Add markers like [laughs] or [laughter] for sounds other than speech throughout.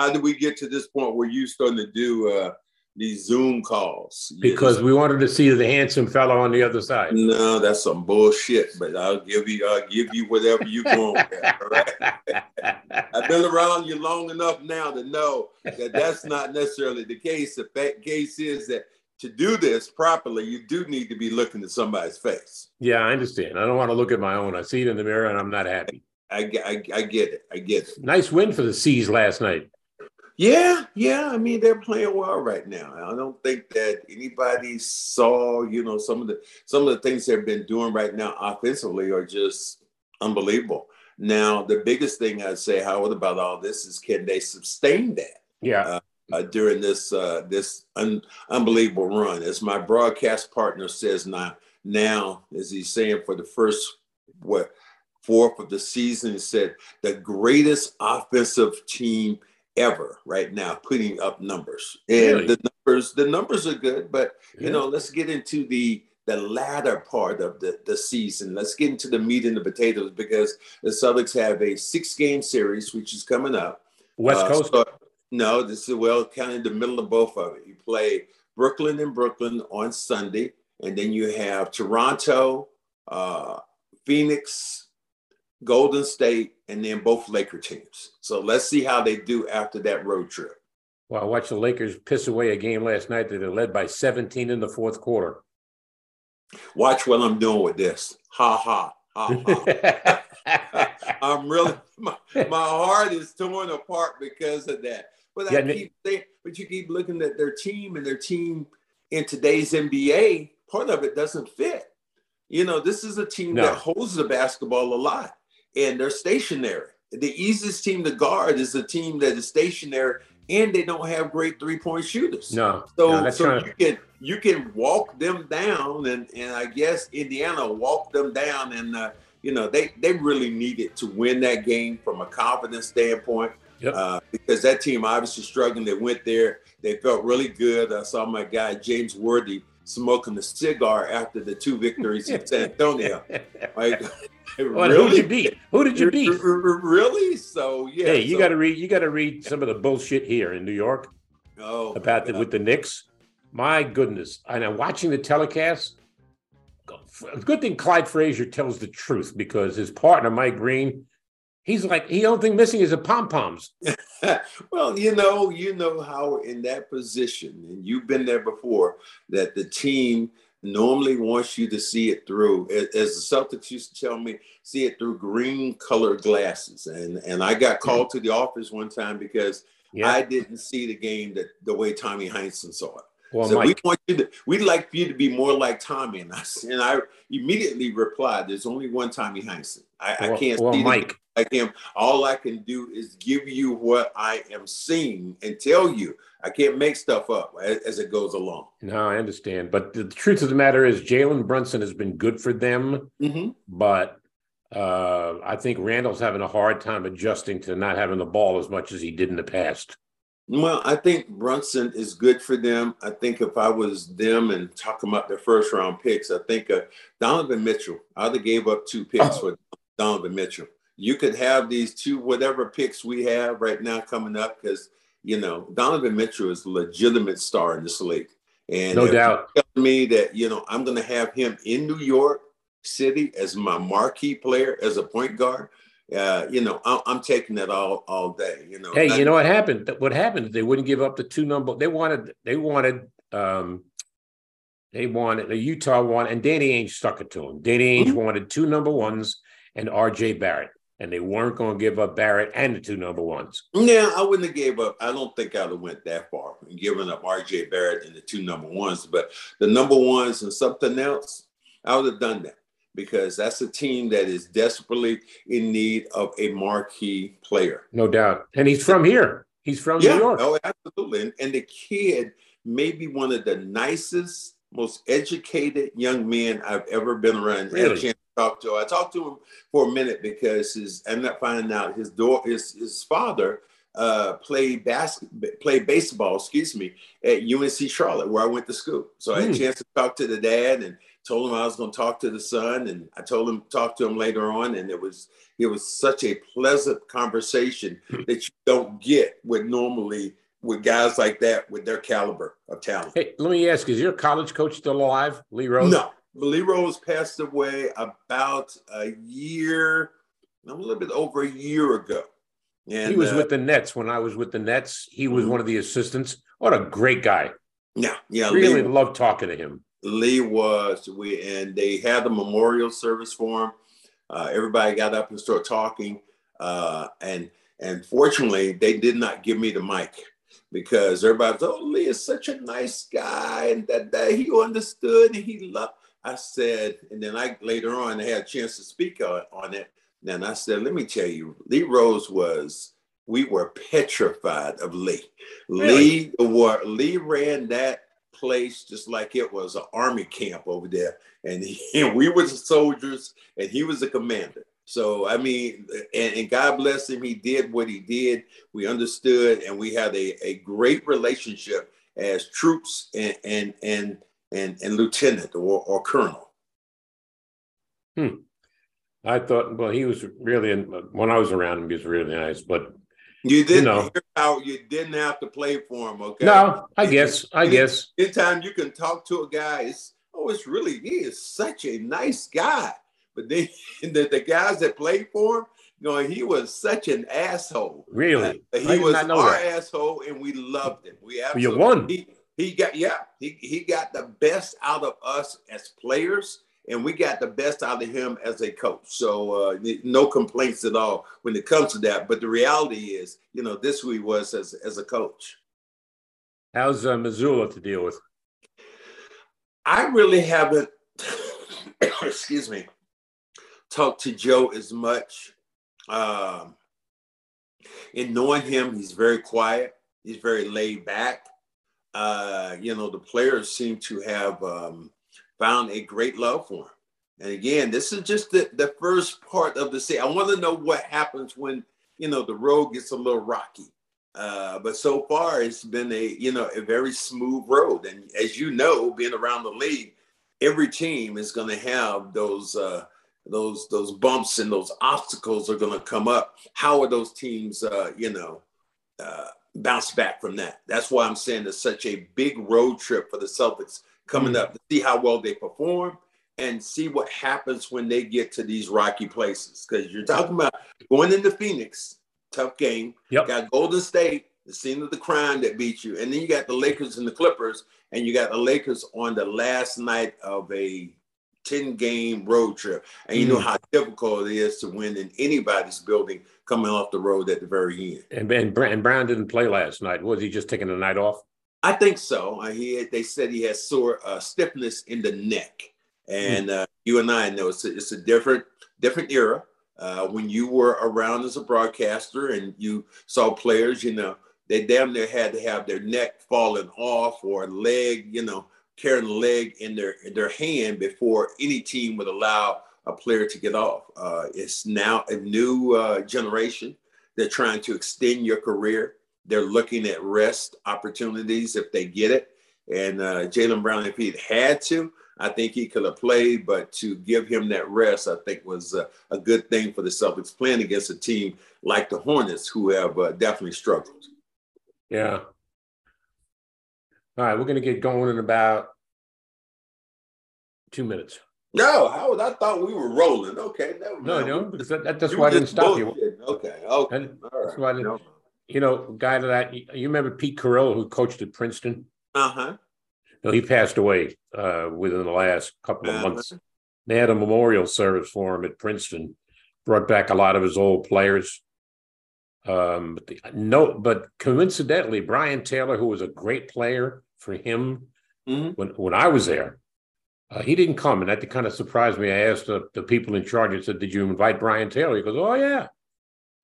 How did we get to this point where you starting to do uh, these Zoom calls? Because we wanted to see the handsome fellow on the other side. no, that's some bullshit. But I'll give you, I'll give you whatever you [laughs] want. right? I've been around you long enough now to know that that's not necessarily the case. The fact case is that to do this properly, you do need to be looking at somebody's face. yeah, I understand. I don't want to look at my own. I see it in the mirror and I'm not happy. I, I, I get it. I get it. Nice win for the C's last night. Yeah, yeah. I mean, they're playing well right now. I don't think that anybody saw, you know, some of the some of the things they've been doing right now offensively are just unbelievable. Now, the biggest thing I'd say, Howard, about all this is can they sustain that Yeah. uh, during this uh, this un- unbelievable run? As my broadcast partner says now, now as he's saying for the first what fourth of the season, he said the greatest offensive team ever right now putting up numbers. And Really? the numbers the numbers are good but you know let's get into the the latter part of the, the season. Let's get into the meat and the potatoes because the Celtics have a six game series which is coming up. West Uh, Coast. so- no this is well kind of the middle of both of it. You play Brooklyn and Brooklyn on Sunday and then you have Toronto uh, Phoenix Golden State, and then both Laker teams. So let's see how they do after that road trip. well, I watched the Lakers piss away a game last night that they led by 17 in the fourth quarter. Watch what I'm doing with this. Ha ha ha ha. [laughs] I'm really my, my heart is torn apart because of that. But Yeah, I keep saying, but you keep looking at their team and their team in today's NBA. Part of it doesn't fit. You know, this is a team No. that holds the basketball a lot, and they're stationary. The easiest team to guard is a team that is stationary, and they don't have great three point shooters. no, So, no, so trying you can you can walk them down, and and I guess Indiana walked them down, and uh, you know they they really needed to win that game from a confidence standpoint. Yep. Uh, because that team obviously struggling. They went there. They felt really good. I saw my guy James Worthy smoking a cigar after the two victories in San Antonio. [laughs] Like, Well, who did you beat? Who did you beat? Really? So yeah. Hey, you so- got to read. You got to read some of the bullshit here in New York oh, about the with the Knicks. My goodness, and I'm watching the telecast. Good thing Clyde Frazier tells the truth because his partner Mike Breen, he's like he only thing missing is the pom poms. [laughs] well, you know, you know how in that position, and you've been there before, that the team normally wants you to see it through. As the Celtics used to tell me, see it through green colored glasses. And and I got called to the office one time because Yeah, I didn't see the game that the way Tommy Heinsohn saw it. Well, so we want you to, we'd like for you to be more like Tommy. And I, s- and I immediately replied, there's only one Tommy Heinsohn. I, I can't well, see Mike, like him. All I can do is give you what I am seeing and tell you. I can't make stuff up as, as it goes along. no, I understand, but the truth of the matter is Jalen Brunson has been good for them, Mm-hmm. but uh, I think Randle's having a hard time adjusting to not having the ball as much as he did in the past. Well, I think Brunson is good for them. I think if I was them and talking about their first round picks, I think uh, Donovan Mitchell, I'd have gave up two picks for Donovan Mitchell. You could have these two, whatever picks we have right now coming up, because, you know, Donovan Mitchell is a legitimate star in this league. And No doubt. telling me that, you know, I'm going to have him in New York City as my marquee player, as a point guard, uh, you know, I'm, I'm taking that all all day. You know, Hey, you know what happened? What happened? Is they wouldn't give up the two number. They wanted. They wanted. um They wanted the Utah one, and Danny Ainge stuck it to him. Danny Ainge Mhm. wanted two number ones and R.J. Barrett, and they weren't going to give up Barrett and the two number ones. Yeah, I wouldn't have gave up. I don't think I'd have went that far and given up RJ Barrett and the two number ones, but the number ones and something else, I would have done that because that's a team that is desperately in need of a marquee player. No doubt. And he's from here. He's from yeah, New York. oh, absolutely. And, and the kid may be one of the nicest, most educated young men I've ever been around. Had a Really? chance to talk to. I talked to him for a minute because his. I'm not finding out his door. His his father uh, played basketball, played baseball. Excuse me, at UNC Charlotte, where I went to school. So I had a Hmm. chance to talk to the dad and told him I was going to talk to the son, and I told him talk to him later on, and it was it was such a pleasant conversation that you don't get with normally with guys like that with their caliber of talent. Hey, let me ask: Is your college coach still alive, Lee Rose? No, Lee Rose passed away about a year, a little bit over a year ago. And he was uh, with the Nets when I was with the Nets. He was Mhm. one of the assistants. What a great guy! yeah, yeah. Really Lee, loved talking to him. Lee was we, and they had the memorial service for him. Uh, everybody got up and started talking, uh, and and fortunately, they did not give me the mic because everybody was, oh, Lee is such a nice guy, and that, that he understood and he loved. I said, and then I later on I had a chance to speak on, on it. And I said, let me tell you, Lee Rose was. We were petrified of Lee. Lee, what Lee ran that place just like it was an army camp over there, and, he, [laughs] and we were the soldiers, and he was the commander. So I mean, and, and God bless him, he did what he did. We understood, and we had a, a great relationship as troops and and and and, and lieutenant or, or colonel. Hmm. I thought, well, he was really when I was around him, he was really nice. But You didn't know. hear how you didn't have to play for him, okay? no, I guess, I Any- guess. anytime you can talk to a guy, it's oh, it's really he is such a nice guy. But then [laughs] the, the guys that played for him, you know, he was such an asshole. Really, Uh, he was know our that. asshole, and we loved him. We absolutely. you won. He, he got yeah, he, he got the best out of us as players, and we got the best out of him as a coach. So uh, no complaints at all when it comes to that. But the reality is, you know, this who he was as as a coach. How's uh, Mazzulla to deal with? I really haven't, [coughs] excuse me, talked to Joe as much. Um, in knowing him, he's very quiet. He's very laid back. Uh, you know, the players seem to have um, found a great love for him. And again, this is just the, the first part of the season. I want to know what happens when, you know, the road gets a little rocky. Uh, but so far, it's been a you know a very smooth road, and as you know, being around the league, every team is going to have those uh, those those bumps and those obstacles are going to come up. How are those teams, uh, you know, uh, bounce back from that? That's why I'm saying it's such a big road trip for the Celtics coming up to see how well they perform and see what happens when they get to these rocky places. Because you're talking about going into Phoenix, tough game. Yep. Got Golden State, the scene of the crime that beat you, and then you got the Lakers and the Clippers, and you got the Lakers on the last night of a 10 game road trip. And you know Mm. how difficult it is to win in anybody's building coming off the road at the very end. And, and, and Brown didn't play last night. Was he just taking the night off? I think so. I hear they said he has sore uh, stiffness in the neck, and uh, you and I know it's a, it's a different different era. Uh, when you were around as a broadcaster and you saw players, you know they damn near had to have their neck falling off or leg, you know, carrying a leg in their in their hand before any team would allow a player to get off. Uh, it's now a new uh, generation. They're trying to extend your career. They're looking at rest opportunities if they get it. And uh, Jaylen Brown, if he'd had to, I think he could have played. But to give him that rest, I think was uh, a good thing for the Celtics playing against a team like the Hornets, who have uh, definitely struggled. Yeah. All right, we're going to get going in about two minutes. No, Howard, I thought we were rolling. Okay, never No, mind. no, because that, that- that's You why I didn't stop you. Okay, okay, And all that's why I right. You know, guy to that you you remember Pete Carril, who coached at Princeton? Uh huh. No, he passed away uh, within the last couple of Uh-huh. months. They had a memorial service for him at Princeton. brought back a lot of his old players. Um, but the, no, but coincidentally, Brian Taylor, who was a great player for him Mhm. when when I was there, uh, he didn't come, and that kind of surprised me. I asked the, the people in charge. I said, "Did you invite Brian Taylor?" He goes, "Oh yeah,"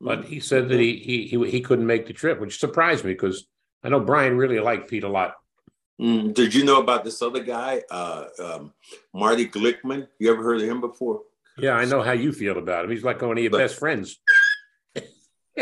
but he said that he he he, he couldn't make the trip, which surprised me because I know Brian really liked Pete a lot. Mm, did you know about this other guy, uh, um, Marty Glickman? You ever heard of him before? Yeah, I know how you feel about him. He's like one of your But- best friends. [laughs]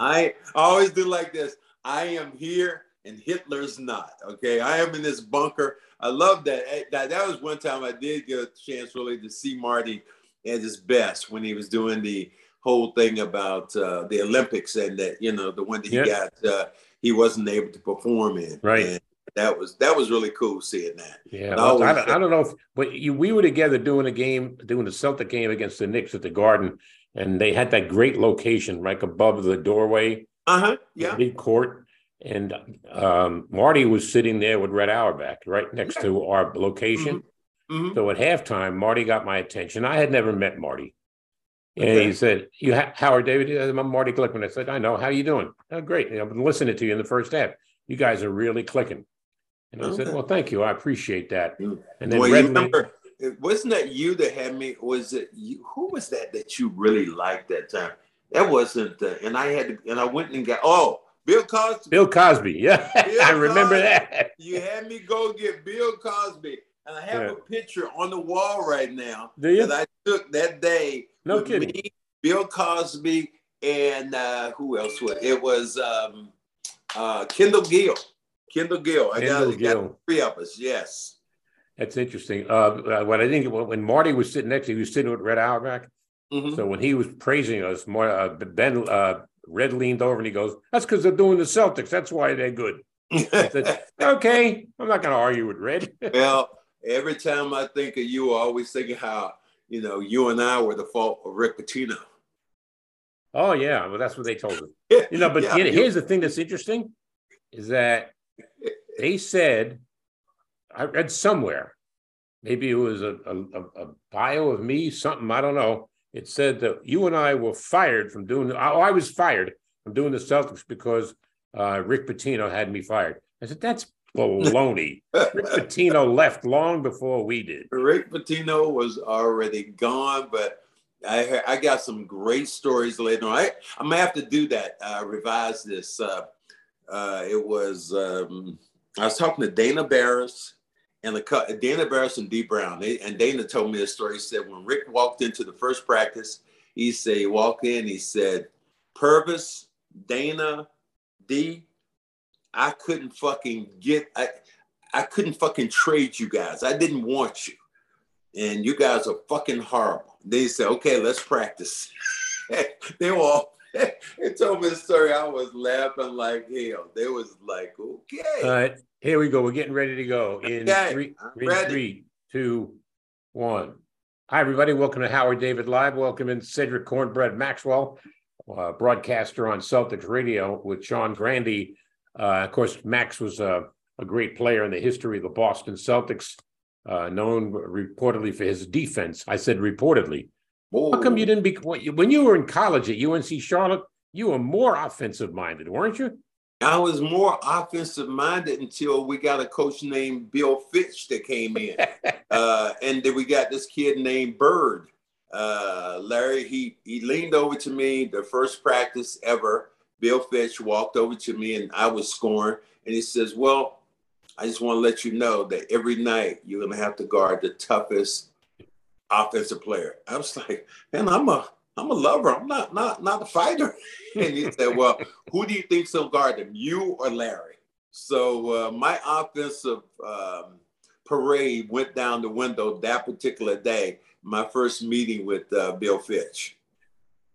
I always do like this. I am here and Hitler's not. Okay, I am in this bunker. I love that. That that was one time I did get a chance really to see Marty at his best when he was doing the whole thing about uh, the Olympics and that you know the one that he Yeah. got uh, he wasn't able to perform in. Right. And that was that was really cool seeing that. Yeah, well, I, don't, I don't know if but you, we were together doing a game, doing the Celtic game against the Knicks at the Garden, and they had that great location right above the doorway, Uh huh. Yeah. mid court, and um, Marty was sitting there with Red Auerbach right next to our location. Mhm. So at halftime, Marty got my attention. I had never met Marty. And Okay. he said, "You ha- Howard David, I'm Marty Glickman." I said, "I know. How are you doing?" "Oh, great. I've been listening to you in the first half. You guys are really clicking." And I said, "Well, thank you. I appreciate that." And then well, you Red Lane- remember, wasn't that you that had me? Was it you? Who was that that you really liked that time? That wasn't. Uh, and I had to, and I went and got. Oh, Bill Cosby. Bill Cosby. [laughs] Yeah, Bill I remember Cosby. that. You had me go get Bill Cosby, and I have Yeah. a picture on the wall right now that I took that day. No with kidding. Me, Bill Cosby, and uh, who else was it? Was um, uh, Kendall Gill. Kendall Gill. I Kendall got, got Gill. three of us. Yes. That's interesting. Uh, uh, what I think when when Marty was sitting next to you, he was sitting with Red Auerbach. Mhm. So when he was praising us, more uh, Ben uh, Red leaned over and he goes, "That's because they're doing the Celtics. That's why they're good." I said, [laughs] "Okay, I'm not going to argue with Red." [laughs] Well, every time I think of you, I always think of how, you know, you and I were the fault of Rick Pitino. oh yeah, well that's what they told us. [laughs] You know, but Yeah, you know, here's the thing that's interesting is that they said I read somewhere, maybe it was a, a, a- a bio of me, something I don't know. It said that you and I were fired from doing. Oh, I was fired from doing the Celtics because uh, Rick Pitino had me fired. I said that's baloney. [laughs] Rick Pitino left long before we did. Rick Pitino was already gone, but I I got some great stories later on. I, I'm gonna have to do that. Uh, revise this. Uh, uh, it was um, I was talking to Dana Barros and the Dana Barros and Dee Brown. They, and Dana told me a story. He said when Rick walked into the first practice, he said he walked in. He said, "Pervis, Dana, D, I couldn't fucking get. I, I couldn't fucking trade you guys. I didn't want you. And you guys are fucking horrible. They said, okay, let's practice. [laughs] they were all, [laughs] they told me the story. I was laughing like hell. They was like, okay. All right, here we go. We're getting ready to go in Okay, three, in three, two, one. Hi, everybody. Welcome to Howard David Live. Welcome in Cedric Cornbread Maxwell, uh, broadcaster on Celtics Radio with Sean Grande. Uh, of course, Max was a, a great player in the history of the Boston Celtics, uh, known reportedly for his defense. I said reportedly. How come you didn't be when you were in college at UNC Charlotte? You were more offensive minded, weren't you? I was more offensive minded until we got a coach named Bill Fitch that came in. [laughs] uh, and then we got this kid named Bird. Uh, Larry, he, he leaned over to me the first practice ever. Bill Fitch walked over to me and I was scoring. And he says, Well, I just want to let you know that every night you're going to have to guard the toughest offensive player. I was like, Man, I'm a I'm a lover. I'm not not not a fighter. [laughs] and he said, Well, who do you think's will guard them, you or Larry? So uh, my offensive um, parade went down the window that particular day. My first meeting with uh, Bill Fitch.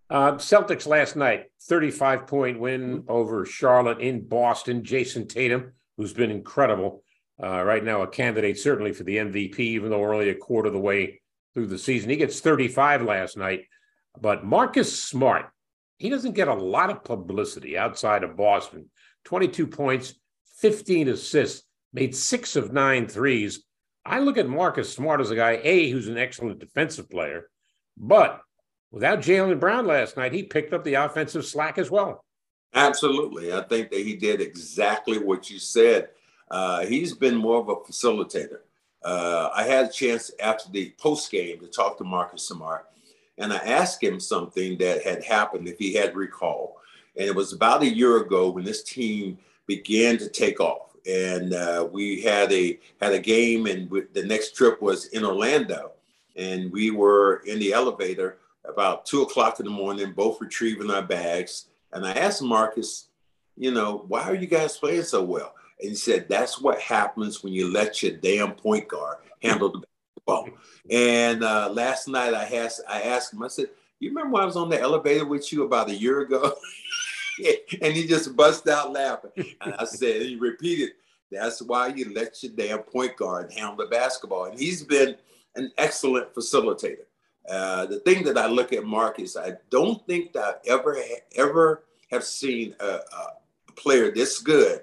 Uh, Celtics last night, 35 point win over Charlotte in Boston. Jayson Tatum, who's been incredible, uh, right now a candidate certainly for the MVP, even though we're only a quarter of the way through the season. He gets 35 last night. But Marcus Smart, he doesn't get a lot of publicity outside of Boston. 22 points, 15 assists, made six of nine threes. I look at Marcus Smart as a guy, A, who's an excellent defensive player, But without Jaylen Brown last night, he picked up the offensive slack as well. Absolutely. I think that he did exactly what you said. Uh, he's been more of a facilitator. Uh, I had a chance after the post game to talk to Marcus Smart, and I asked him something that had happened, if he had recall. And it was about a year ago when this team began to take off, and uh, we had a had a game, and the next trip was in Orlando, and we were in the elevator about two o'clock in the morning, both retrieving our bags. And I asked Marcus, you know, why are you guys playing so well? And he said, that's what happens when you let your damn point guard handle the basketball. And uh, last night I asked, I asked him, I said, you remember when I was on the elevator with you about a year ago? [laughs] and he just bust out laughing. And I said, he repeated, that's why you let your damn point guard handle the basketball. And he's been an excellent facilitator. Uh, the thing that I look at Marcus, I don't think that I ever ever have seen a, a player this good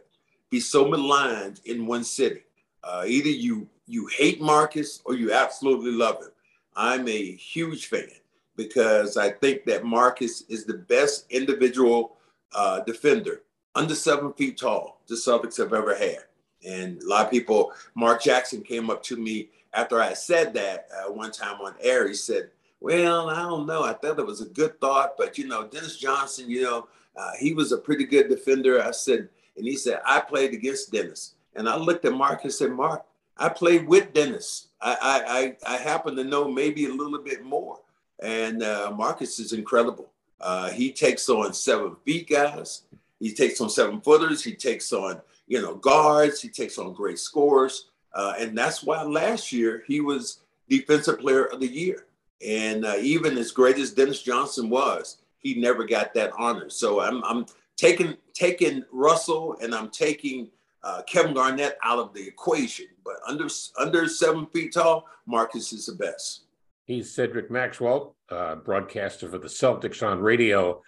be so maligned in one city. Uh, either you you hate Marcus or you absolutely love him. I'm a huge fan because I think that Marcus is the best individual uh, defender under seven feet tall the Celtics have ever had. And a lot of people, Mark Jackson came up to me after I said that uh, one time on air. He said, Well, I don't know. I thought it was a good thought, but you know, Dennis Johnson, you know, uh, he was a pretty good defender. I said, and he said, I played against Dennis. And I looked at Mark and said, Mark, I played with Dennis. I, I, I, happen to know maybe a little bit more. And uh, Marcus is incredible. Uh, he takes on seven feet guys. He takes on seven footers. He takes on, you know, guards. He takes on great scores. Uh, and that's why last year he was defensive player of the year. And uh, even as great as Dennis Johnson was, he never got that honor. So I'm, I'm taking taking Russell and I'm taking uh, Kevin Garnett out of the equation. But under under seven feet tall, Marcus is the best. He's Cedric Maxwell, uh, broadcaster for the Celtics on radio.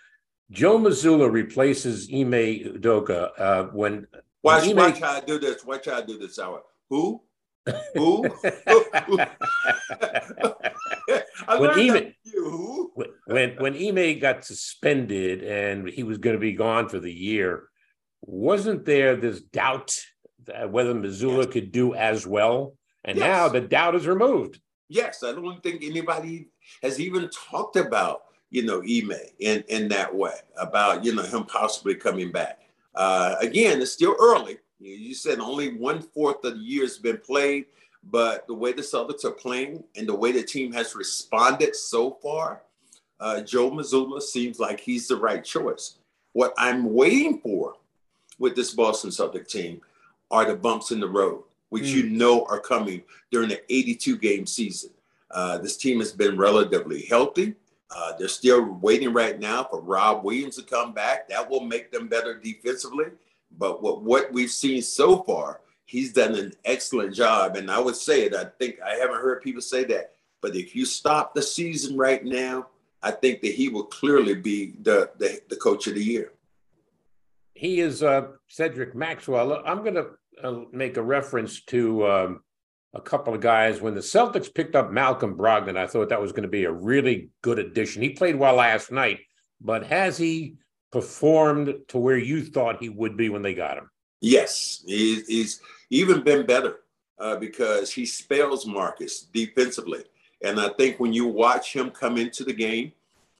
Joe Mazzulla replaces Ime Udoka uh, when. Watch, Ime... watch how I do this. Watch how I do this, Howard. Who? [laughs] [laughs] Who? when Ime, when when Ime got suspended and he was going to be gone for the year, wasn't there this doubt whether Mazzulla yes. could do as well? And yes. now the doubt is removed. Yes, I don't think anybody has even talked about you know Ime in in that way about you know him possibly coming back. Uh, again, it's still early. You said only one fourth of the year has been played, but the way the Celtics are playing and the way the team has responded so far, uh, Joe Mazzulla seems like he's the right choice. What I'm waiting for with this Boston Celtic team are the bumps in the road, which mm. you hmm. know are coming during the 82 game season. Uh, this team has been relatively healthy. Uh, they're still waiting right now for Rob Williams to come back. That will make them better defensively. But what, what we've seen so far, he's done an excellent job. And I would say it, I think I haven't heard people say that. But if you stop the season right now, I think that he will clearly be the, the, the coach of the year. He is uh, Cedric Maxwell. I'm going to uh, make a reference to um, a couple of guys. When the Celtics picked up Malcolm Brogdon, I thought that was going to be a really good addition. He played well last night, but has he performed to where you thought he would be when they got him? Yes, he's, he's even been better uh, because he spells Marcus defensively. And I think when you watch him come into the game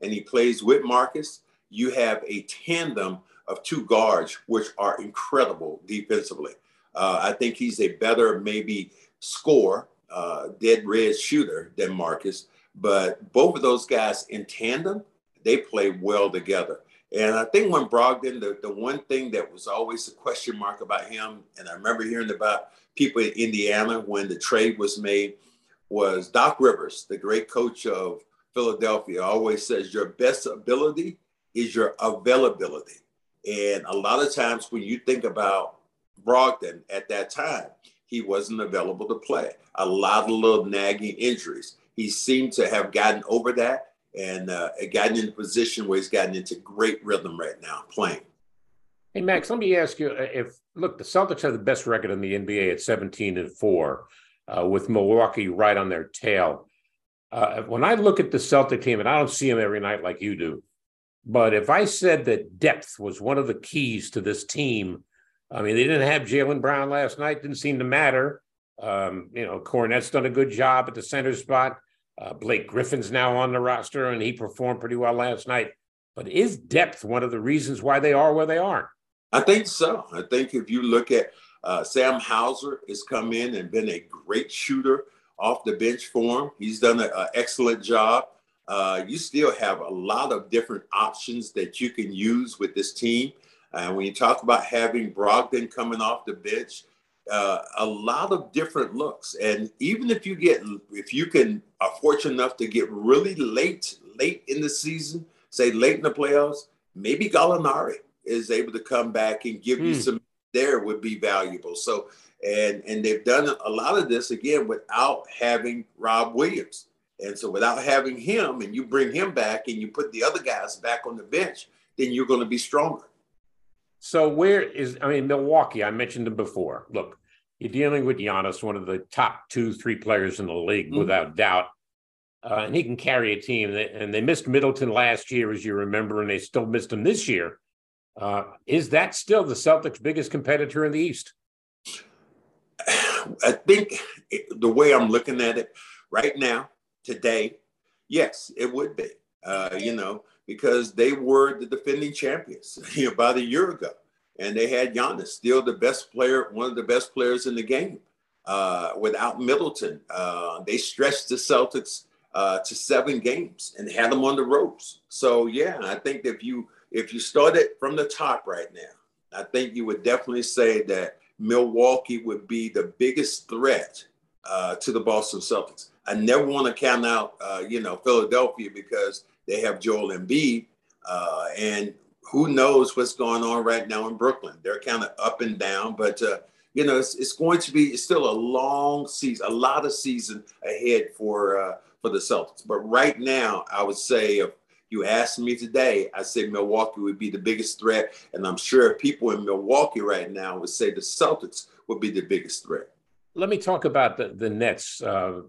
and he plays with Marcus, you have a tandem of two guards which are incredible defensively. Uh, I think he's a better maybe score, uh, dead red shooter than Marcus. But both of those guys in tandem, they play well together. And I think when Brogdon, the, the one thing that was always a question mark about him, and I remember hearing about people in Indiana when the trade was made, was Doc Rivers, the great coach of Philadelphia, always says your best ability is your availability. And a lot of times when you think about Brogdon at that time, he wasn't available to play. A lot of little nagging injuries. He seemed to have gotten over that and uh, gotten in a position where he's gotten into great rhythm right now playing. Hey Max, let me ask you: uh, If look, the Celtics have the best record in the NBA at 17 and four, uh, with Milwaukee right on their tail. Uh, when I look at the Celtic team, and I don't see them every night like you do, but if I said that depth was one of the keys to this team, I mean, they didn't have Jaylen Brown last night, didn't seem to matter. Um, you know, Kornet's done a good job at the center spot. Uh, Blake Griffin's now on the roster, and he performed pretty well last night. But is depth one of the reasons why they are where they are? I think so. I think if you look at uh, Sam Hauser has come in and been a great shooter off the bench for him. He's done an excellent job. Uh, you still have a lot of different options that you can use with this team. And when you talk about having Brogdon coming off the bench, uh, a lot of different looks. And even if you get, if you can are fortunate enough to get really late, late in the season, say late in the playoffs, maybe Gallinari is able to come back and give you Hmm. some there would be valuable. So, and and they've done a lot of this again without having Rob Williams. And so without having him and you bring him back and you put the other guys back on the bench, then you're going to be stronger. So where is I mean Milwaukee? I mentioned them before. Look, you're dealing with Giannis, one of the top two, three players in the league Mhm. without doubt, uh, and he can carry a team. And they missed Middleton last year, as you remember, and they still missed him this year. Uh, is that still the Celtics' biggest competitor in the East? [sighs] I think the way I'm looking at it right now, today, yes, it would be. Uh, you know, because they were the defending champions [laughs] about a year ago, and they had Giannis, still the best player, one of the best players in the game. Uh, without Middleton, uh, they stretched the Celtics uh, to seven games and had them on the ropes. So yeah, I think if you if you started from the top right now, I think you would definitely say that Milwaukee would be the biggest threat uh, to the Boston Celtics. I never want to count out, uh, you know, Philadelphia because they have Joel Embiid, uh, and who knows what's going on right now in Brooklyn. They're kind of up and down, but uh, you know, it's, it's going to be it's still a long season, a lot of season ahead for uh, for the Celtics. But right now, I would say if you asked me today, I say Milwaukee would be the biggest threat, and I'm sure people in Milwaukee right now would say the Celtics would be the biggest threat. Let me talk about the, the Nets. Uh,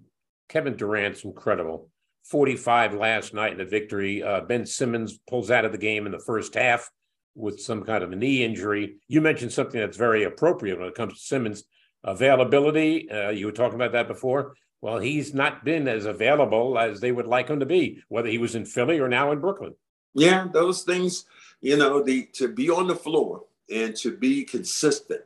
Kevin Durant's incredible. 45 last night in the victory. Uh, ben Simmons pulls out of the game in the first half with some kind of a knee injury. You mentioned something that's very appropriate when it comes to Simmons availability. Uh, you were talking about that before. Well, he's not been as available as they would like him to be, whether he was in Philly or now in Brooklyn. Yeah, those things, you know, the to be on the floor and to be consistent.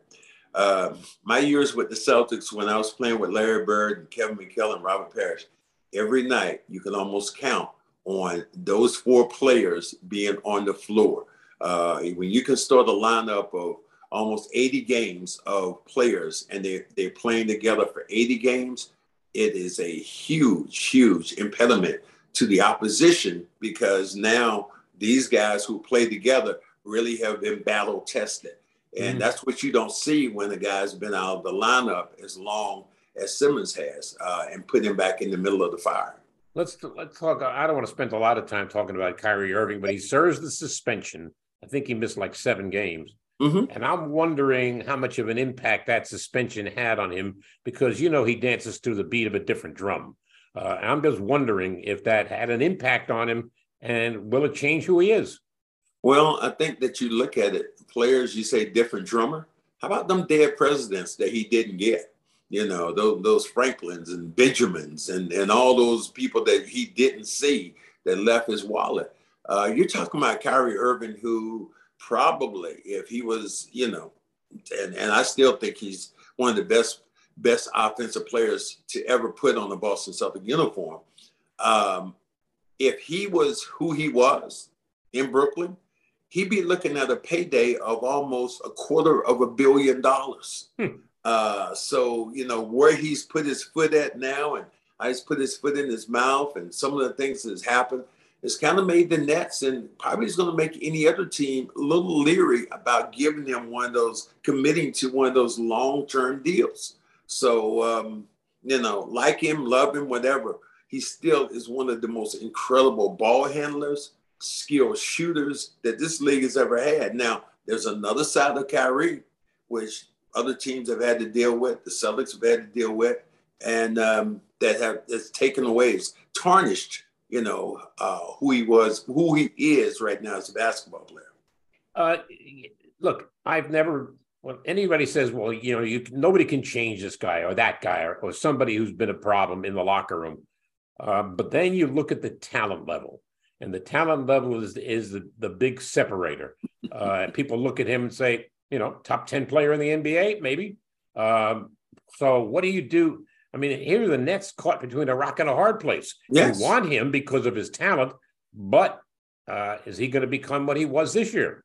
Um, my years with the Celtics, when I was playing with Larry Bird and Kevin McHale and Robert Parish, every night you can almost count on those four players being on the floor. Uh, when you can start a lineup of almost 80 games of players and they, they're playing together for 80 games, it is a huge, huge impediment to the opposition because now these guys who play together really have been battle tested. And Mhm. that's what you don't see when a guy's been out of the lineup as long as Simmons has uh, and put him back in the middle of the fire. Let's let's talk. I don't want to spend a lot of time talking about Kyrie Irving, but he serves the suspension. I think he missed like seven games. Mhm. And I'm wondering how much of an impact that suspension had on him because, you know, he dances to the beat of a different drum. Uh, I'm just wondering if that had an impact on him and will it change who he is? Well, I think that you look at it, players, you say different drummer. How about them dead presidents that he didn't get? You know, those, those Franklins and Benjamins and, and all those people that he didn't see that left his wallet. Uh, you're talking about Kyrie Irving, who probably, if he was, you know, and, and I still think he's one of the best best offensive players to ever put on a Boston Celtic uniform. Um, if he was who he was in Brooklyn, he'd be looking at a payday of almost a quarter of a billion dollars. Hmm. Uh, so you know where he's put his foot at now, and I just put his foot in his mouth, and some of the things that's happened. It's kind of made the Nets and probably is going to make any other team a little leery about giving them one of those, committing to one of those long-term deals. So um, you know, like him, love him, whatever. He still is one of the most incredible ball handlers, skilled shooters that this league has ever had. Now, there's another side of Kyrie, which other teams have had to deal with, the Celtics have had to deal with, and um, that have that's taken away, it's tarnished, you know, uh, who he was, who he is right now as a basketball player. Uh, look, I've never. When anybody says, "Well, you know, you nobody can change this guy or that guy or, or somebody who's been a problem in the locker room," uh, but then you look at the talent level, and the talent level is is the, the big separator. Uh, people look at him and say, you know, top ten player in the NBA, maybe. Um, so what do you do? I mean, here are the Nets caught between a rock and a hard place. Yes. You want him because of his talent, but uh, is he going to become what he was this year?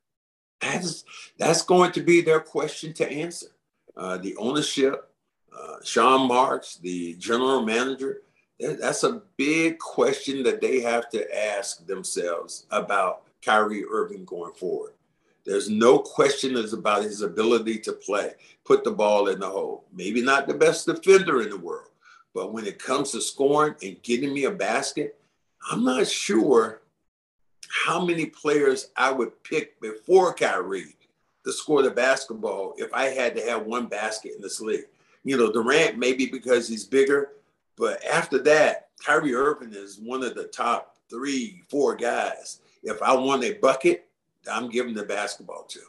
That's that's going to be their question to answer. Uh, the ownership, uh, Sean Marks, the general manager, that's a big question that they have to ask themselves about Kyrie Irving going forward. There's no question about his ability to play, put the ball in the hole. Maybe not the best defender in the world, but when it comes to scoring and getting me a basket, I'm not sure how many players I would pick before Kyrie to score the basketball if I had to have one basket in this league. You know, Durant maybe because he's bigger, but after that, Kyrie Irving is one of the top three, four guys. If I want a bucket, I'm giving the basketball to.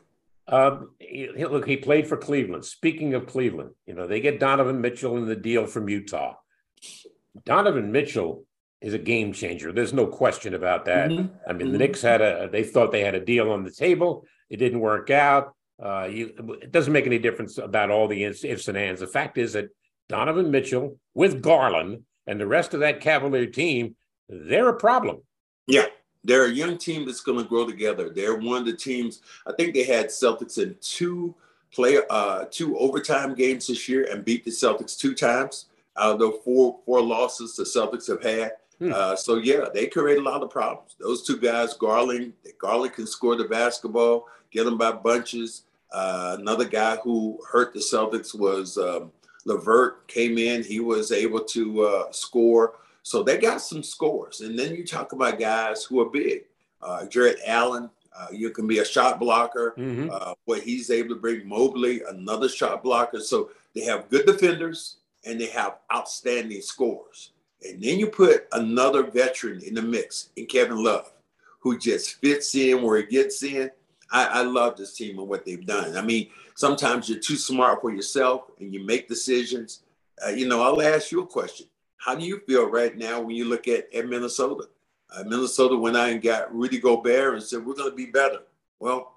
Um, he- he- look, he played for Cleveland. Speaking of Cleveland, you know, they get Donovan Mitchell in the deal from Utah. Donovan Mitchell is a game changer. There's no question about that. Mhm. I mean, the Mhm. Knicks had a, they thought they had a deal on the table. It didn't work out. Uh, you, it doesn't make any difference about all the ifs, ifs and ands. The fact is that Donovan Mitchell with Garland and the rest of that Cavalier team, they're a problem. Yeah, they're a young team that's going to grow together. They're one of the teams. I think they had Celtics in two play uh, two overtime games this year and beat the Celtics two times out of the four four losses the Celtics have had. Hmm. Uh, so yeah, they create a lot of problems. Those two guys, Garland, Garland can score the basketball, get them by bunches. Uh, another guy who hurt the Celtics was um, Levert. Came in, he was able to uh, score. So they got some scores. And then you talk about guys who are big. Uh, Jarrett Allen, uh, you can be a shot blocker. Mhm. Uh, what he's able to bring Mobley, another shot blocker. So they have good defenders and they have outstanding scores. And then you put another veteran in the mix in Kevin Love, who just fits in where he gets in. I, I love this team and what they've done. I mean, sometimes you're too smart for yourself and you make decisions. Uh, you know, I'll ask you a question. How do you feel right now when you look at, at Minnesota? Uh, Minnesota went out and got Rudy Gobert and said, we're going to be better. Well,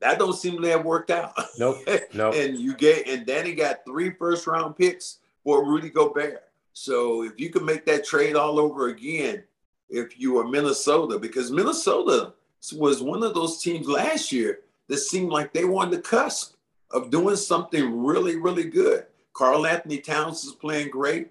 that don't seem to have worked out. Nope. [laughs] Nope. and you get and Danny got three first round picks for Rudy Gobert. So if you could make that trade all over again, if you were Minnesota, because Minnesota was one of those teams last year that seemed like they were on the cusp of doing something really, really good. Karl-Anthony Towns is playing great.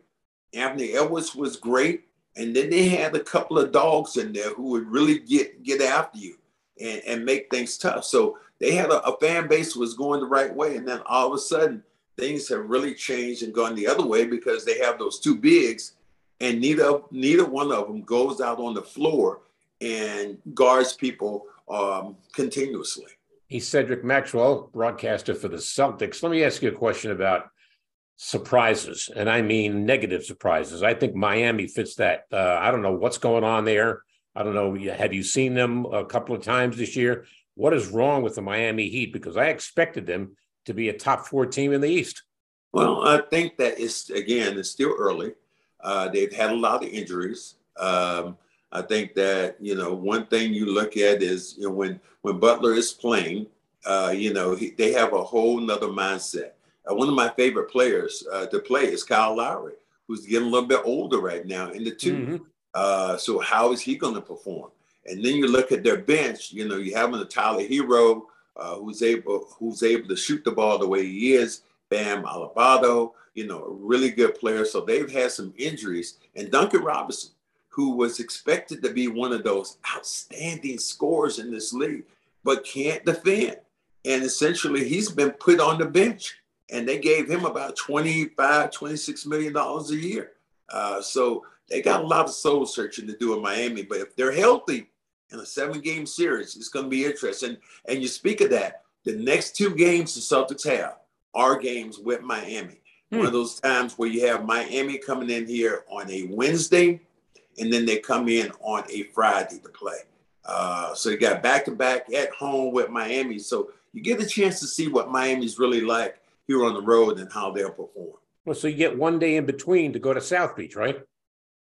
Anthony Edwards was great. And then they had a couple of dogs in there who would really get get after you and, and make things tough. So they had a, a fan base was going the right way. And then all of a sudden, things have really changed and gone the other way because they have those two bigs, and neither neither one of them goes out on the floor and guards people um, continuously. He's Cedric Maxwell, broadcaster for the Celtics. Let me ask you a question about surprises, and I mean negative surprises. I think Miami fits that. Uh, I don't know what's going on there. I don't know. Have you seen them a couple of times this year? What is wrong with the Miami Heat? Because I expected them to be a top four team in the East. Well, I think that it's again, it's still early. Uh, they've had a lot of injuries. Um, I think that you know one thing you look at is you know when when Butler is playing, uh, you know he, they have a whole nother mindset. Uh, one of my favorite players uh, to play is Kyle Lowry, who's getting a little bit older right now in the 2 Mhm. Uh, so how is he going to perform? And then you look at their bench. You know, you have a Tyler Herro uh, who's able who's able to shoot the ball the way he is. Bam Adebayo, you know, a really good player. So they've had some injuries. And Duncan Robinson, who was expected to be one of those outstanding scorers in this league, but can't defend. And essentially, he's been put on the bench. And they gave him about 25, 26 million dollars a year. Uh, so they got a lot of soul searching to do in Miami. But if they're healthy in a seven game series, it's going to be interesting. And you speak of that, the next two games the Celtics have are games with Miami. One of those times where you have Miami coming in here on a Wednesday, and then they come in on a Friday to play. Uh, so you got back to back at home with Miami. So you get a chance to see what Miami's really like here on the road and how they'll perform. Well, so you get one day in between to go to South Beach, right?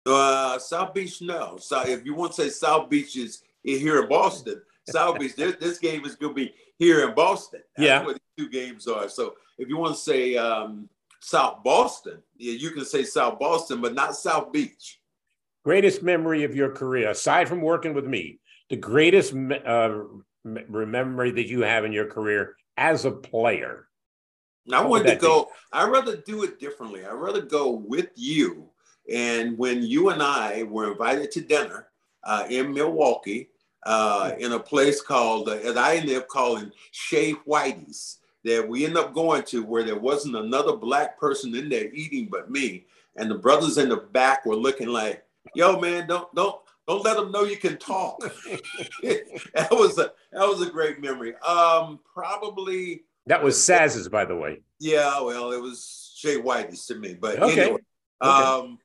Uh, South Beach, no. So if you want to say South Beach is here in Boston, [laughs] South Beach, this, this game is going to be here in Boston. That's Yeah. where the two games are. So if you want to say um, South Boston, yeah, you can say South Boston, but not South Beach. Greatest memory of your career, aside from working with me, the greatest uh, memory that you have in your career as a player. I wanted to that be? go, I'd rather do it differently. I'd rather go with you. And when you and I were invited to dinner uh, in Milwaukee, uh, in a place called, uh, as I ended up calling Shea Whitey's, that we ended up going to where there wasn't another black person in there eating but me. And the brothers in the back were looking like, yo, man, don't, don't, don't let them know you can talk. [laughs] [laughs] that was a, that was a great memory. Um, probably, That was Saz's, by the way. yeah, well, it was Shea Whitey's to me, but Okay. anyway, um,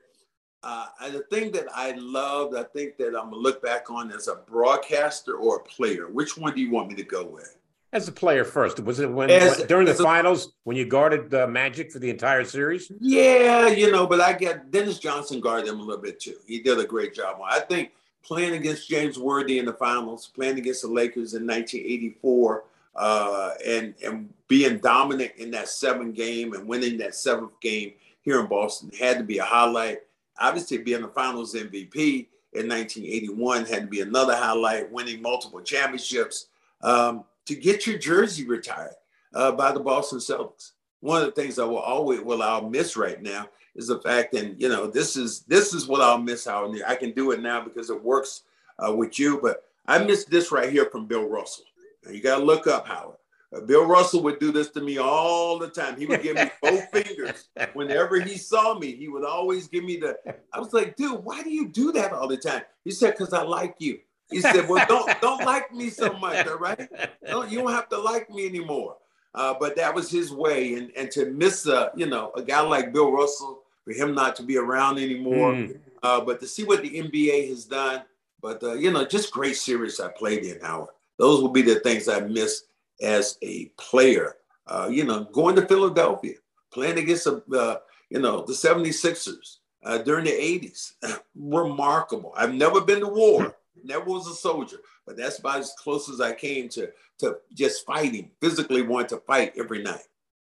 uh, and the thing that I loved, I think that I'm gonna look back on as a broadcaster or a player. Which one do you want me to go with? As a player first, was it when, As- when- during the a- finals when you guarded uh, Magic for the entire series? Yeah, you know, but I get Dennis Johnson guarded him a little bit too. He did a great job. I think playing against James Worthy in the finals, playing against the Lakers in 1984, uh, and and being dominant in that seventh game and winning that seventh game here in Boston had to be a highlight. Obviously, being the Finals MVP in 1981 had to be another highlight. Winning multiple championships um, to get your jersey retired uh, by the Boston Celtics one of the things I will always well I'll miss right now is the fact and you know this is this is what I'll miss out I can do it now because it works uh, with you but I miss this right here from Bill Russell you got to look up Howard. Uh, Bill Russell would do this to me all the time. He would give me [laughs] both fingers. Whenever he saw me he would always give me the I was like dude why do you do that all the time? He said because I like you he said well don't don't like me so much all right? Don't, you don't have to like me anymore. Uh, but that was his way, and and to miss a you know a guy like Bill Russell for him not to be around anymore, Mm. uh, but to see what the NBA has done, but uh, you know just great series I played in Howard. Those will be the things I miss as a player. Uh, you know, going to Philadelphia, playing against the uh, you know the 76ers uh, during the 80s, [laughs] remarkable. I've never been to war, never was a soldier, but that's about as close as I came to to just fighting, physically wanting to fight every night.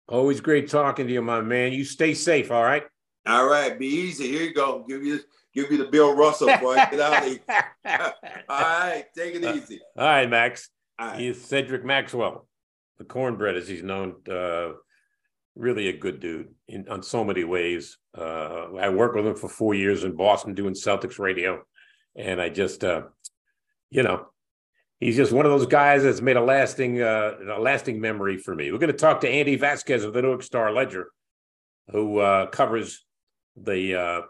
Always great talking to you, my man. You stay safe, all right? All right, be easy. Here you go. Give you give you the Bill Russell boy. Get out of here. [laughs] [laughs] All right, take it easy. all right, Max. All right. He's Cedric Maxwell, the cornbread, as he's known. Uh, really a good dude in on so many ways. Uh, I worked with him for four years in Boston doing Celtics radio, and I just, uh, you know, he's just one of those guys that's made a lasting, uh, a lasting memory for me. We're going to talk to Andy Vasquez of the Newark Star Ledger, who uh, covers the uh,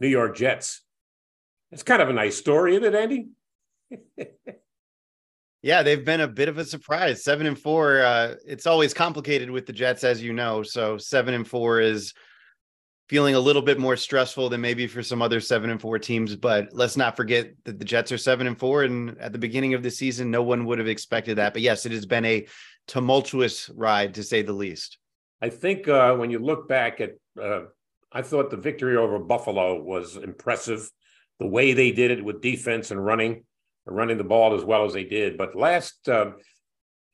New York Jets. It's kind of a nice story, isn't it, Andy? [laughs] Yeah, they've been a bit of a surprise. Seven and four. Uh, it's always complicated with the Jets, as you know. So seven and four is feeling a little bit more stressful than maybe for some other seven and four teams. But let's not forget that the Jets are seven and four, and at the beginning of the season, no one would have expected that. But yes, it has been a tumultuous ride to say the least. I think uh, when you look back at, uh, I thought the victory over Buffalo was impressive. The way they did it with defense and running, running the ball as well as they did. But last uh,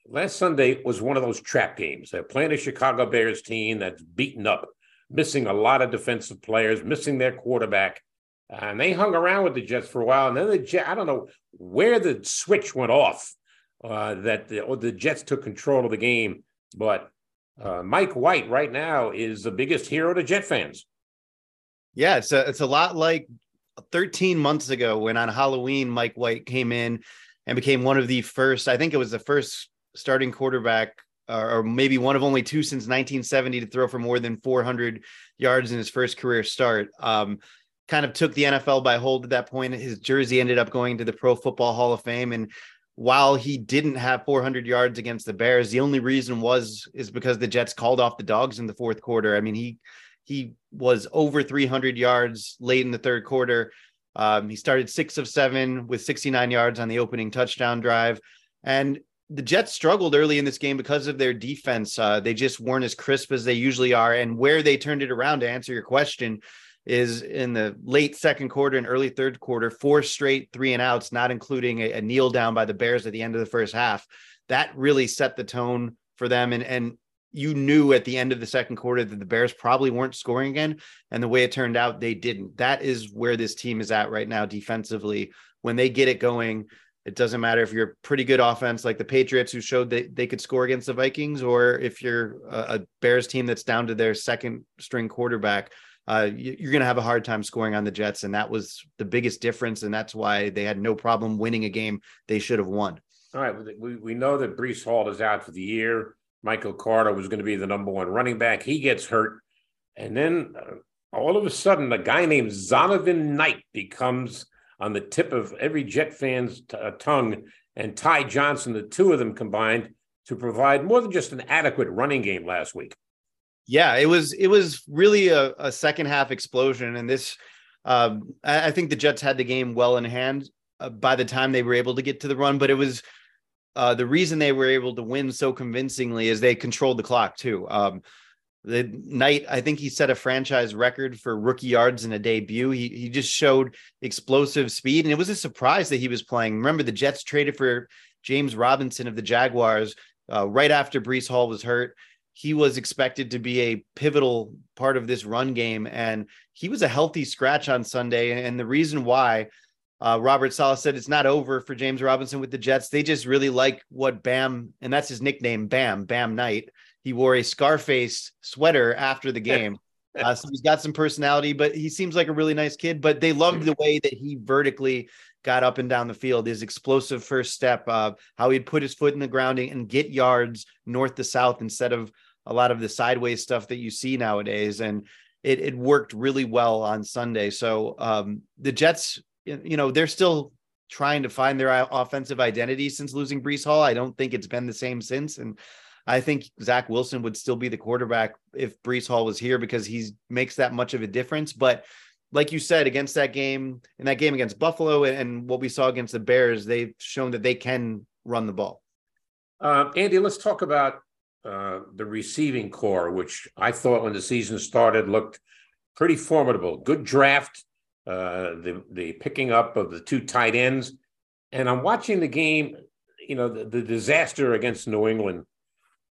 last Sunday was one of those trap games. They're playing a Chicago Bears team that's beaten up, missing a lot of defensive players, missing their quarterback, and they hung around with the Jets for a while. And then the Jets, I don't know where the switch went off uh, that the, the Jets took control of the game, but uh, Mike White right now is the biggest hero to Jet fans. Yeah, it's a, it's a lot like 13 months ago when on Halloween, Mike White came in and became one of the first, I think it was the first starting quarterback, or, maybe one of only two since 1970 to throw for more than 400 yards in his first career start. Um, kind of took the NFL by hold at that point. His jersey ended up going to the Pro Football Hall of Fame. And while he didn't have 400 yards against the Bears, the only reason was is because the Jets called off the dogs in the fourth quarter. I mean, he he was over 300 yards late in the third quarter. Um, he started six of seven with 69 yards on the opening touchdown drive, and the Jets struggled early in this game because of their defense. Uh, they just weren't as crisp as they usually are, and where they turned it around to answer your question is in the late second quarter and early third quarter, four straight three and outs, not including a, a kneel down by the Bears at the end of the first half. That really set the tone for them. And, and you knew at the end of the second quarter that the Bears probably weren't scoring again. And the way it turned out, they didn't. That is where this team is at right now defensively. When they get it going, it doesn't matter if you're a pretty good offense like the Patriots, who showed that they could score against the Vikings, or if you're a, Bears team that's down to their second string quarterback uh, you're going to have a hard time scoring on the Jets. And that was the biggest difference. And that's why they had no problem winning a game they should have won. All right. We, we know that Breece Hall is out for the year. Michael Carter was going to be the number one running back. He gets hurt. And then uh, all of a sudden, a guy named Zonovan Knight becomes on the tip of every Jet fan's t- uh, tongue. And Ty Johnson, the two of them combined to provide more than just an adequate running game last week yeah, it was it was really a, a second half explosion, and this um, I, I, think the Jets had the game well in hand uh, by the time they were able to get to the run, but it was uh, the reason they were able to win so convincingly is they controlled the clock too. Um, the night I think he set a franchise record for rookie yards in a debut. He he just showed explosive speed, and it was a surprise that he was playing. Remember, the Jets traded for James Robinson of the Jaguars uh, right after Breece Hall was hurt he was expected to be a pivotal part of this run game. And he was a healthy scratch on Sunday. And the reason why uh, Robert Saleh said it's not over for James Robinson with the Jets. They just really like what Bam, and that's his nickname, Bam, Bam Knight. He wore a Scarface sweater after the game. Uh, so he's got some personality, but he seems like a really nice kid. But they loved the way that he vertically got up and down the field, his explosive first step, uh, how he'd put his foot in the grounding and get yards north to south instead of a lot of the sideways stuff that you see nowadays. And it, it worked really well on Sunday. So um, the Jets, you know, they're still trying to find their offensive identity since losing Breece Hall. I don't think it's been the same since. And I think Zach Wilson would still be the quarterback if Breece Hall was here because he makes that much of a difference. But like you said, against that game, in that game against Buffalo and what we saw against the Bears, they've shown that they can run the ball. Uh, Andy, let's talk about uh, the receiving corps, which I thought when the season started looked pretty formidable. Good draft, uh, the the picking up of the two tight ends, and I'm watching the game. You know the, the disaster against New England,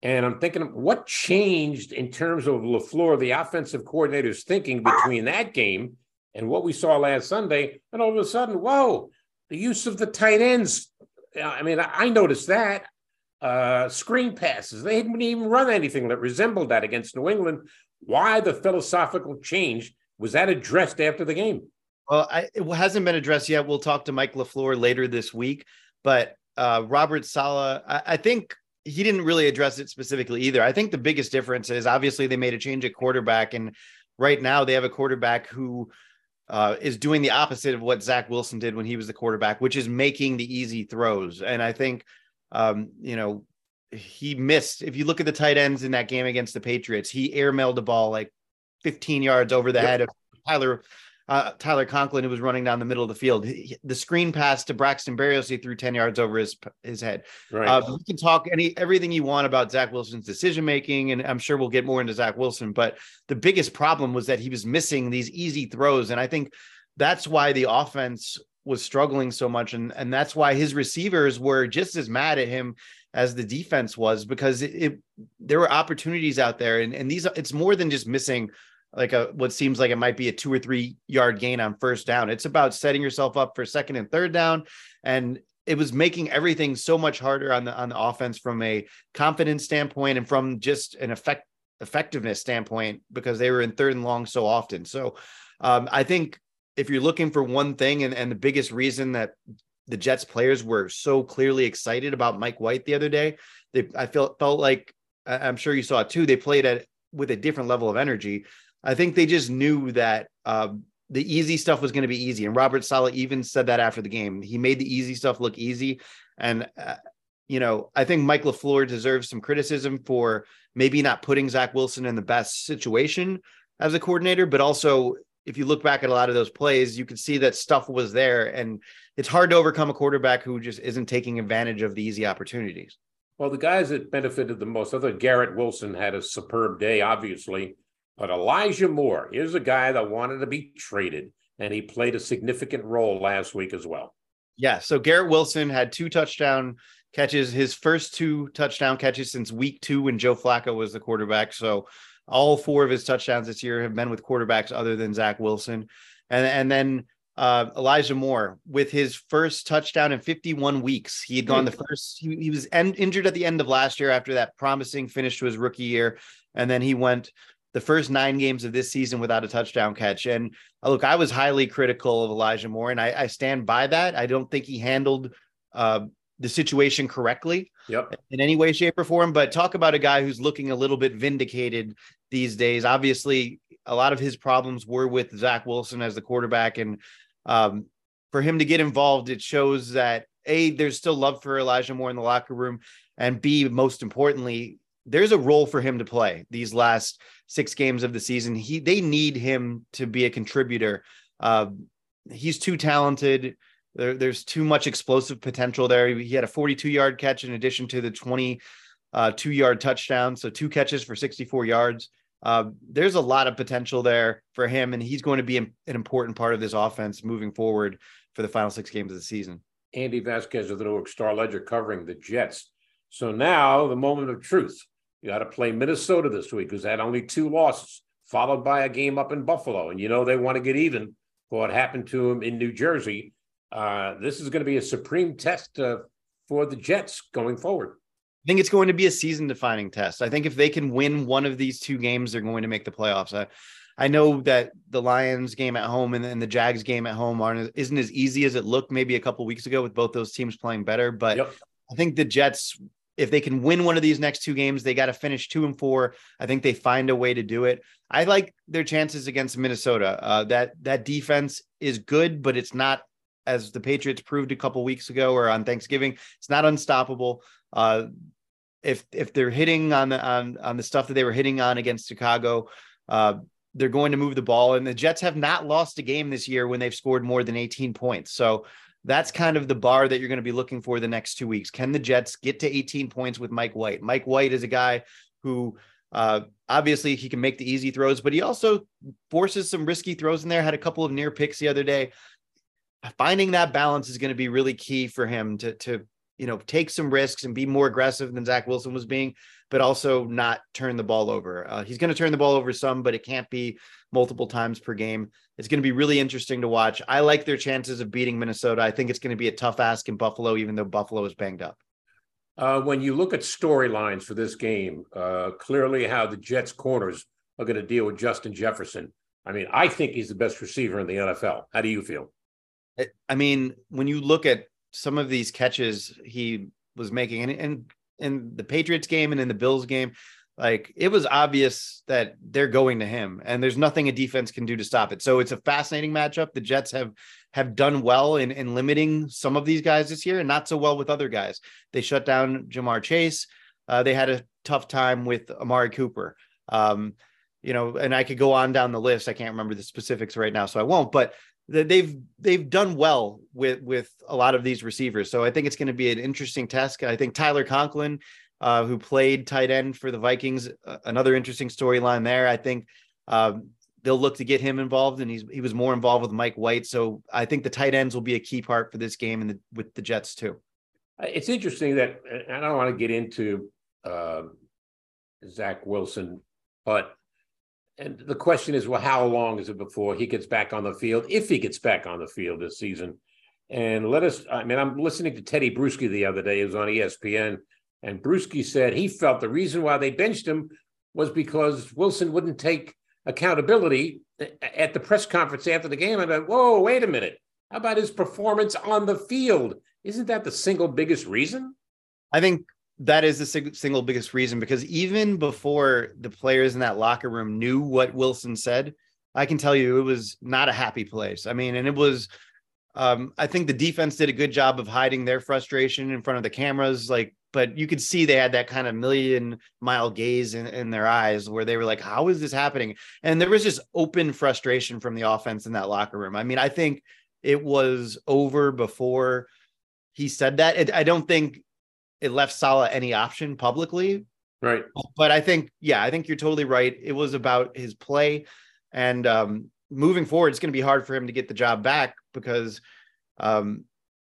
and I'm thinking, what changed in terms of Lafleur, the offensive coordinator's thinking between that game and what we saw last Sunday, and all of a sudden, whoa, the use of the tight ends. I mean, I noticed that uh, screen passes. They didn't even run anything that resembled that against New England. Why the philosophical change? Was that addressed after the game? Well, I, it hasn't been addressed yet. We'll talk to Mike LaFleur later this week. But uh, Robert Saleh, I, I think he didn't really address it specifically either. I think the biggest difference is obviously they made a change at quarterback, and right now they have a quarterback who uh, is doing the opposite of what Zach Wilson did when he was the quarterback, which is making the easy throws. And I think um, you know, he missed. If you look at the tight ends in that game against the Patriots, he airmailed the ball like 15 yards over the yep. head of Tyler uh, Tyler Conklin, who was running down the middle of the field. He, the screen pass to Braxton Berrios, he threw 10 yards over his his head. Right. Uh, you can talk any everything you want about Zach Wilson's decision making, and I'm sure we'll get more into Zach Wilson. But the biggest problem was that he was missing these easy throws, and I think that's why the offense was struggling so much and and that's why his receivers were just as mad at him as the defense was because it, it, there were opportunities out there and and these it's more than just missing like a what seems like it might be a 2 or 3 yard gain on first down it's about setting yourself up for second and third down and it was making everything so much harder on the on the offense from a confidence standpoint and from just an effect effectiveness standpoint because they were in third and long so often so um, I think if you're looking for one thing, and, and the biggest reason that the Jets players were so clearly excited about Mike White the other day, they I felt felt like I'm sure you saw it too. They played at with a different level of energy. I think they just knew that um, the easy stuff was going to be easy. And Robert Saleh even said that after the game. He made the easy stuff look easy. And, uh, you know, I think Mike LaFleur deserves some criticism for maybe not putting Zach Wilson in the best situation as a coordinator, but also if you look back at a lot of those plays, you can see that stuff was there. And it's hard to overcome a quarterback who just isn't taking advantage of the easy opportunities. Well, the guys that benefited the most, other Garrett Wilson had a superb day, obviously, but Elijah Moore is a guy that wanted to be traded, and he played a significant role last week as well. Yeah. So Garrett Wilson had two touchdown catches, his first two touchdown catches since week two when Joe Flacco was the quarterback. So all four of his touchdowns this year have been with quarterbacks other than Zach Wilson. And, and then uh, Elijah Moore with his first touchdown in 51 weeks. He had gone the first, he, he was en- injured at the end of last year after that promising finish to his rookie year. And then he went the first nine games of this season without a touchdown catch. And uh, look, I was highly critical of Elijah Moore, and I, I stand by that. I don't think he handled uh, the situation correctly Yep. in any way, shape, or form. But talk about a guy who's looking a little bit vindicated these days. Obviously, a lot of his problems were with Zach Wilson as the quarterback, and um, for him to get involved, it shows that a there's still love for Elijah Moore in the locker room, and b most importantly, there's a role for him to play these last six games of the season. He they need him to be a contributor. Uh, he's too talented. There, there's too much explosive potential there. He had a 42 yard catch in addition to the 22 uh, yard touchdown. So two catches for 64 yards. Uh, there's a lot of potential there for him, and he's going to be an an important part of this offense moving forward for the final six games of the season. Andy Vasquez of the Newark Star Ledger covering the Jets. So now the moment of truth. You got to play Minnesota this week, who's had only two losses, followed by a game up in Buffalo. And you know they want to get even for what happened to them in New Jersey. Uh, this is going to be a supreme test uh, for the Jets going forward. I think it's going to be a season defining test. I think if they can win one of these two games, they're going to make the playoffs. I, I know that the Lions game at home and, and the Jags game at home aren't isn't as easy as it looked maybe a couple weeks ago with both those teams playing better. But Yep. I think the Jets, if they can win one of these next two games, they got to finish two and four. I think they find a way to do it. I like their chances against Minnesota. Uh, that that defense is good, but it's not as the Patriots proved a couple weeks ago or on Thanksgiving. It's not unstoppable. Uh, if if they're hitting on the on on the stuff that they were hitting on against Chicago, uh, they're going to move the ball. And the Jets have not lost a game this year when they've scored more than 18 points. So that's kind of the bar that you're going to be looking for the next two weeks. Can the Jets get to 18 points with Mike White? Mike White is a guy who uh, obviously he can make the easy throws, but he also forces some risky throws in there. Had a couple of near picks the other day. Finding that balance is going to be really key for him to to you know take some risks and be more aggressive than Zach Wilson was being, but also not turn the ball over. Uh, he's going to turn the ball over some, but it can't be multiple times per game. It's going to be really interesting to watch. I like their chances of beating Minnesota. I think it's going to be a tough ask in Buffalo, even though Buffalo is banged up. Uh, when you look at storylines for this game, uh, clearly how the Jets corners are going to deal with Justin Jefferson. I mean, I think he's the best receiver in the NFL. How do you feel? I- I mean, when you look at some of these catches he was making, and and in the Patriots game and in the Bills game, like it was obvious that they're going to him, and there's nothing a defense can do to stop it. So it's a fascinating matchup. The Jets have have done well in in limiting some of these guys this year, and not so well with other guys. They shut down Ja'Marr Chase. Uh, they had a tough time with Amari Cooper. Um, you know, and I could go on down the list. I can't remember the specifics right now, so I won't. But they've they've done well with with a lot of these receivers. So I think it's going to be an interesting test. I think Tyler Conklin, uh, who played tight end for the Vikings, uh, another interesting storyline there. I think um, they'll look to get him involved, and he's he was more involved with Mike White. So I think the tight ends will be a key part for this game and the, with the Jets too. Uh, It's interesting that I don't want to get into uh, Zach Wilson, but and the question is, well, how long is it before he gets back on the field? If he gets back on the field this season, and let us. I mean, I'm listening to Tedy Bruschi the other day. He was on ESPN, and Bruschi said he felt the reason why they benched him was because Wilson wouldn't take accountability at the press conference after the game. I, thought, whoa, wait a minute. How about his performance on the field? Isn't that the single biggest reason? I think that is the sig- single biggest reason because even before the players in that locker room knew what Wilson said, I can tell you it was not a happy place. I mean, and it was um, I think the defense did a good job of hiding their frustration in front of the cameras. Like, but you could see they had that kind of million mile gaze in, in their eyes where they were like, how is this happening? And there was just open frustration from the offense in that locker room. I mean, I think it was over before he said that. It, I don't think it left Saleh any option publicly, Right. but I think, yeah, I think you're totally right. It was about his play. And um, moving forward, it's going to be hard for him to get the job back because, um,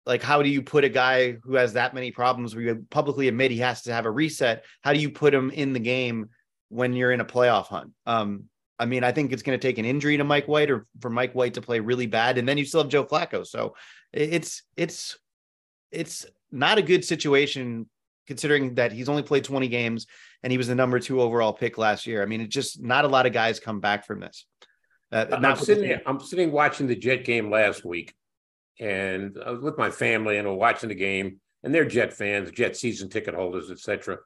like, how do you put a guy who has that many problems where you publicly admit he has to have a reset? How do you put him in the game when you're in a playoff hunt? Um, I mean, I think it's going to take an injury to Mike White or for Mike White to play really bad, and then you still have Joe Flacco. So it's it's it's not a good situation considering that he's only played 20 games and he was the number two overall pick last year. I mean, it's just not a lot of guys come back from this. Uh, I'm sitting there, I'm sitting watching the Jet game last week, and I was with my family and we're watching the game, and they're Jet fans, Jet season ticket holders, etc.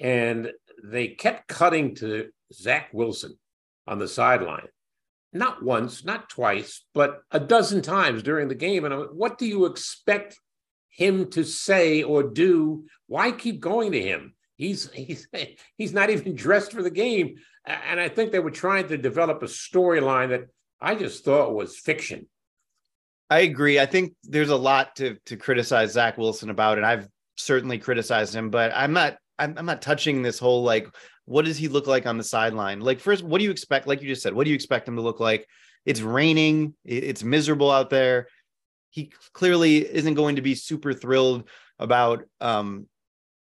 And they kept cutting to Zach Wilson on the sideline, not once, not twice, but a dozen times during the game. And I'm like, what do you expect him to say or do? Why keep going to him? He's [laughs] he's he's not even dressed for the game. And I think they were trying to develop a storyline that I just thought was fiction. I agree. I think there's a lot to to criticize Zach Wilson about, and I've certainly criticized him, but I'm not I'm, I'm not touching this whole like what does he look like on the sideline? Like first, what do you expect? Like you just said, what do you expect him to look like? It's raining, it's miserable out there. He clearly isn't going to be super thrilled about um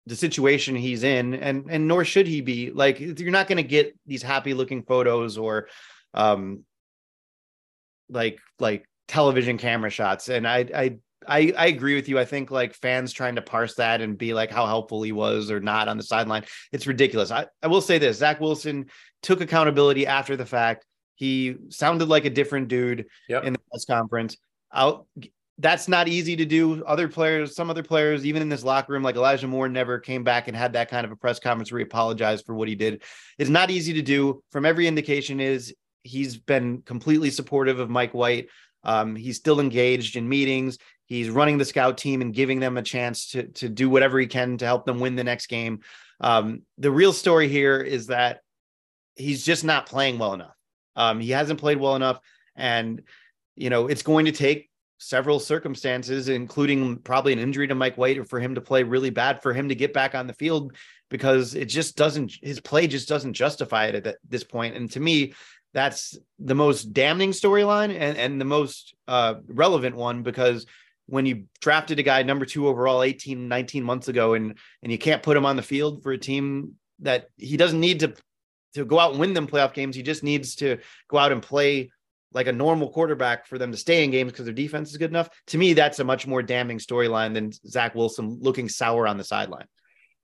the situation he's in and and nor should he be like you're not going to get these happy looking photos or um like like television camera shots and I, I I I agree with you. I think like fans trying to parse that and be like how helpful he was or not on the sideline, it's ridiculous. I, I will say this: Zach Wilson took accountability after the fact. He sounded like a different dude Yep. in the press conference. Out that's not easy to do. Other players, some other players, even in this locker room, like Elijah Moore, never came back and had that kind of a press conference where he apologized for what he did. It's not easy to do. From every indication, is he's been completely supportive of Mike White. Um, he's still engaged in meetings. He's running the scout team and giving them a chance to to do whatever he can to help them win the next game. Um, the real story here is that he's just not playing well enough. Um, he hasn't played well enough, and you know it's going to take several circumstances, including probably an injury to Mike White, or for him to play really bad for him to get back on the field because it just doesn't. His play just doesn't justify it at this point. And to me, that's the most damning storyline and and the most uh, relevant one because when you drafted a guy number two overall 18 19 months ago and and you can't put him on the field for a team that he doesn't need to to go out and win them playoff games he just needs to go out and play like a normal quarterback for them to stay in games because their defense is good enough to me that's a much more damning storyline than zach wilson looking sour on the sideline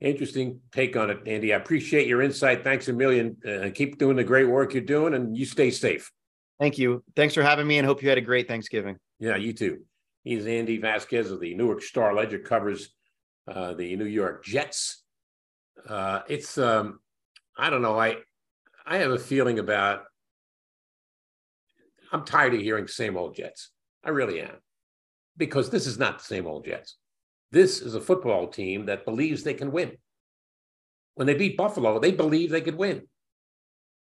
Interesting take on it, Andy. I appreciate your insight. Thanks a million. Uh, keep doing the great work you're doing, and you stay safe. thank you thanks for having me and hope you had a great thanksgiving Yeah, you too. He's Andy Vasquez of the Newark Star Ledger, covers uh, the New York Jets. Uh, it's um, I don't know. I I have a feeling about. I'm tired of hearing same old Jets. I really am, because this is not the same old Jets. This is a football team that believes they can win. When they beat Buffalo, they believed they could win.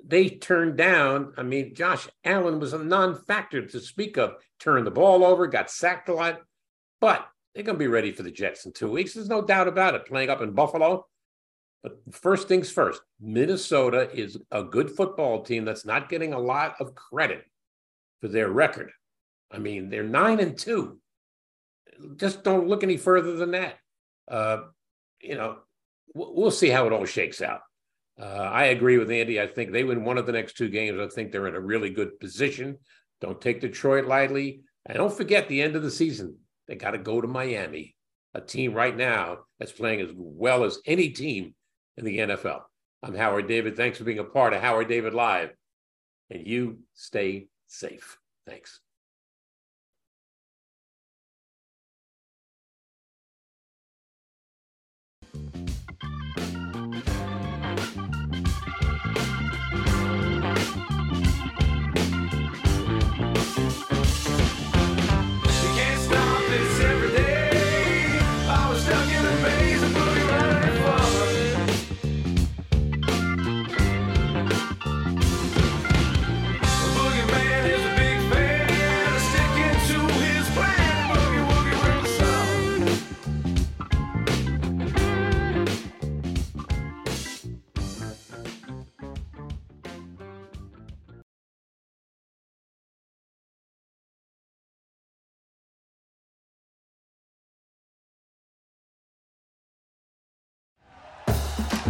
They turned down, I mean, Josh Allen was a non factor to speak of. Turned the ball over, got sacked a lot, but they're going to be ready for the Jets in two weeks. There's no doubt about it. Playing up in Buffalo. But first things first, Minnesota is a good football team that's not getting a lot of credit for their record. I mean, they're nine and two. Just don't look any further than that. Uh, you know, we'll see how it all shakes out. Uh, I agree with Andy. I think they win one of the next two games. I think they're in a really good position. Don't take Detroit lightly. And don't forget the end of the season. They got to go to Miami, a team right now that's playing as well as any team in the NFL. I'm Howard David. Thanks for being a part of Howard David Live. And you stay safe. Thanks.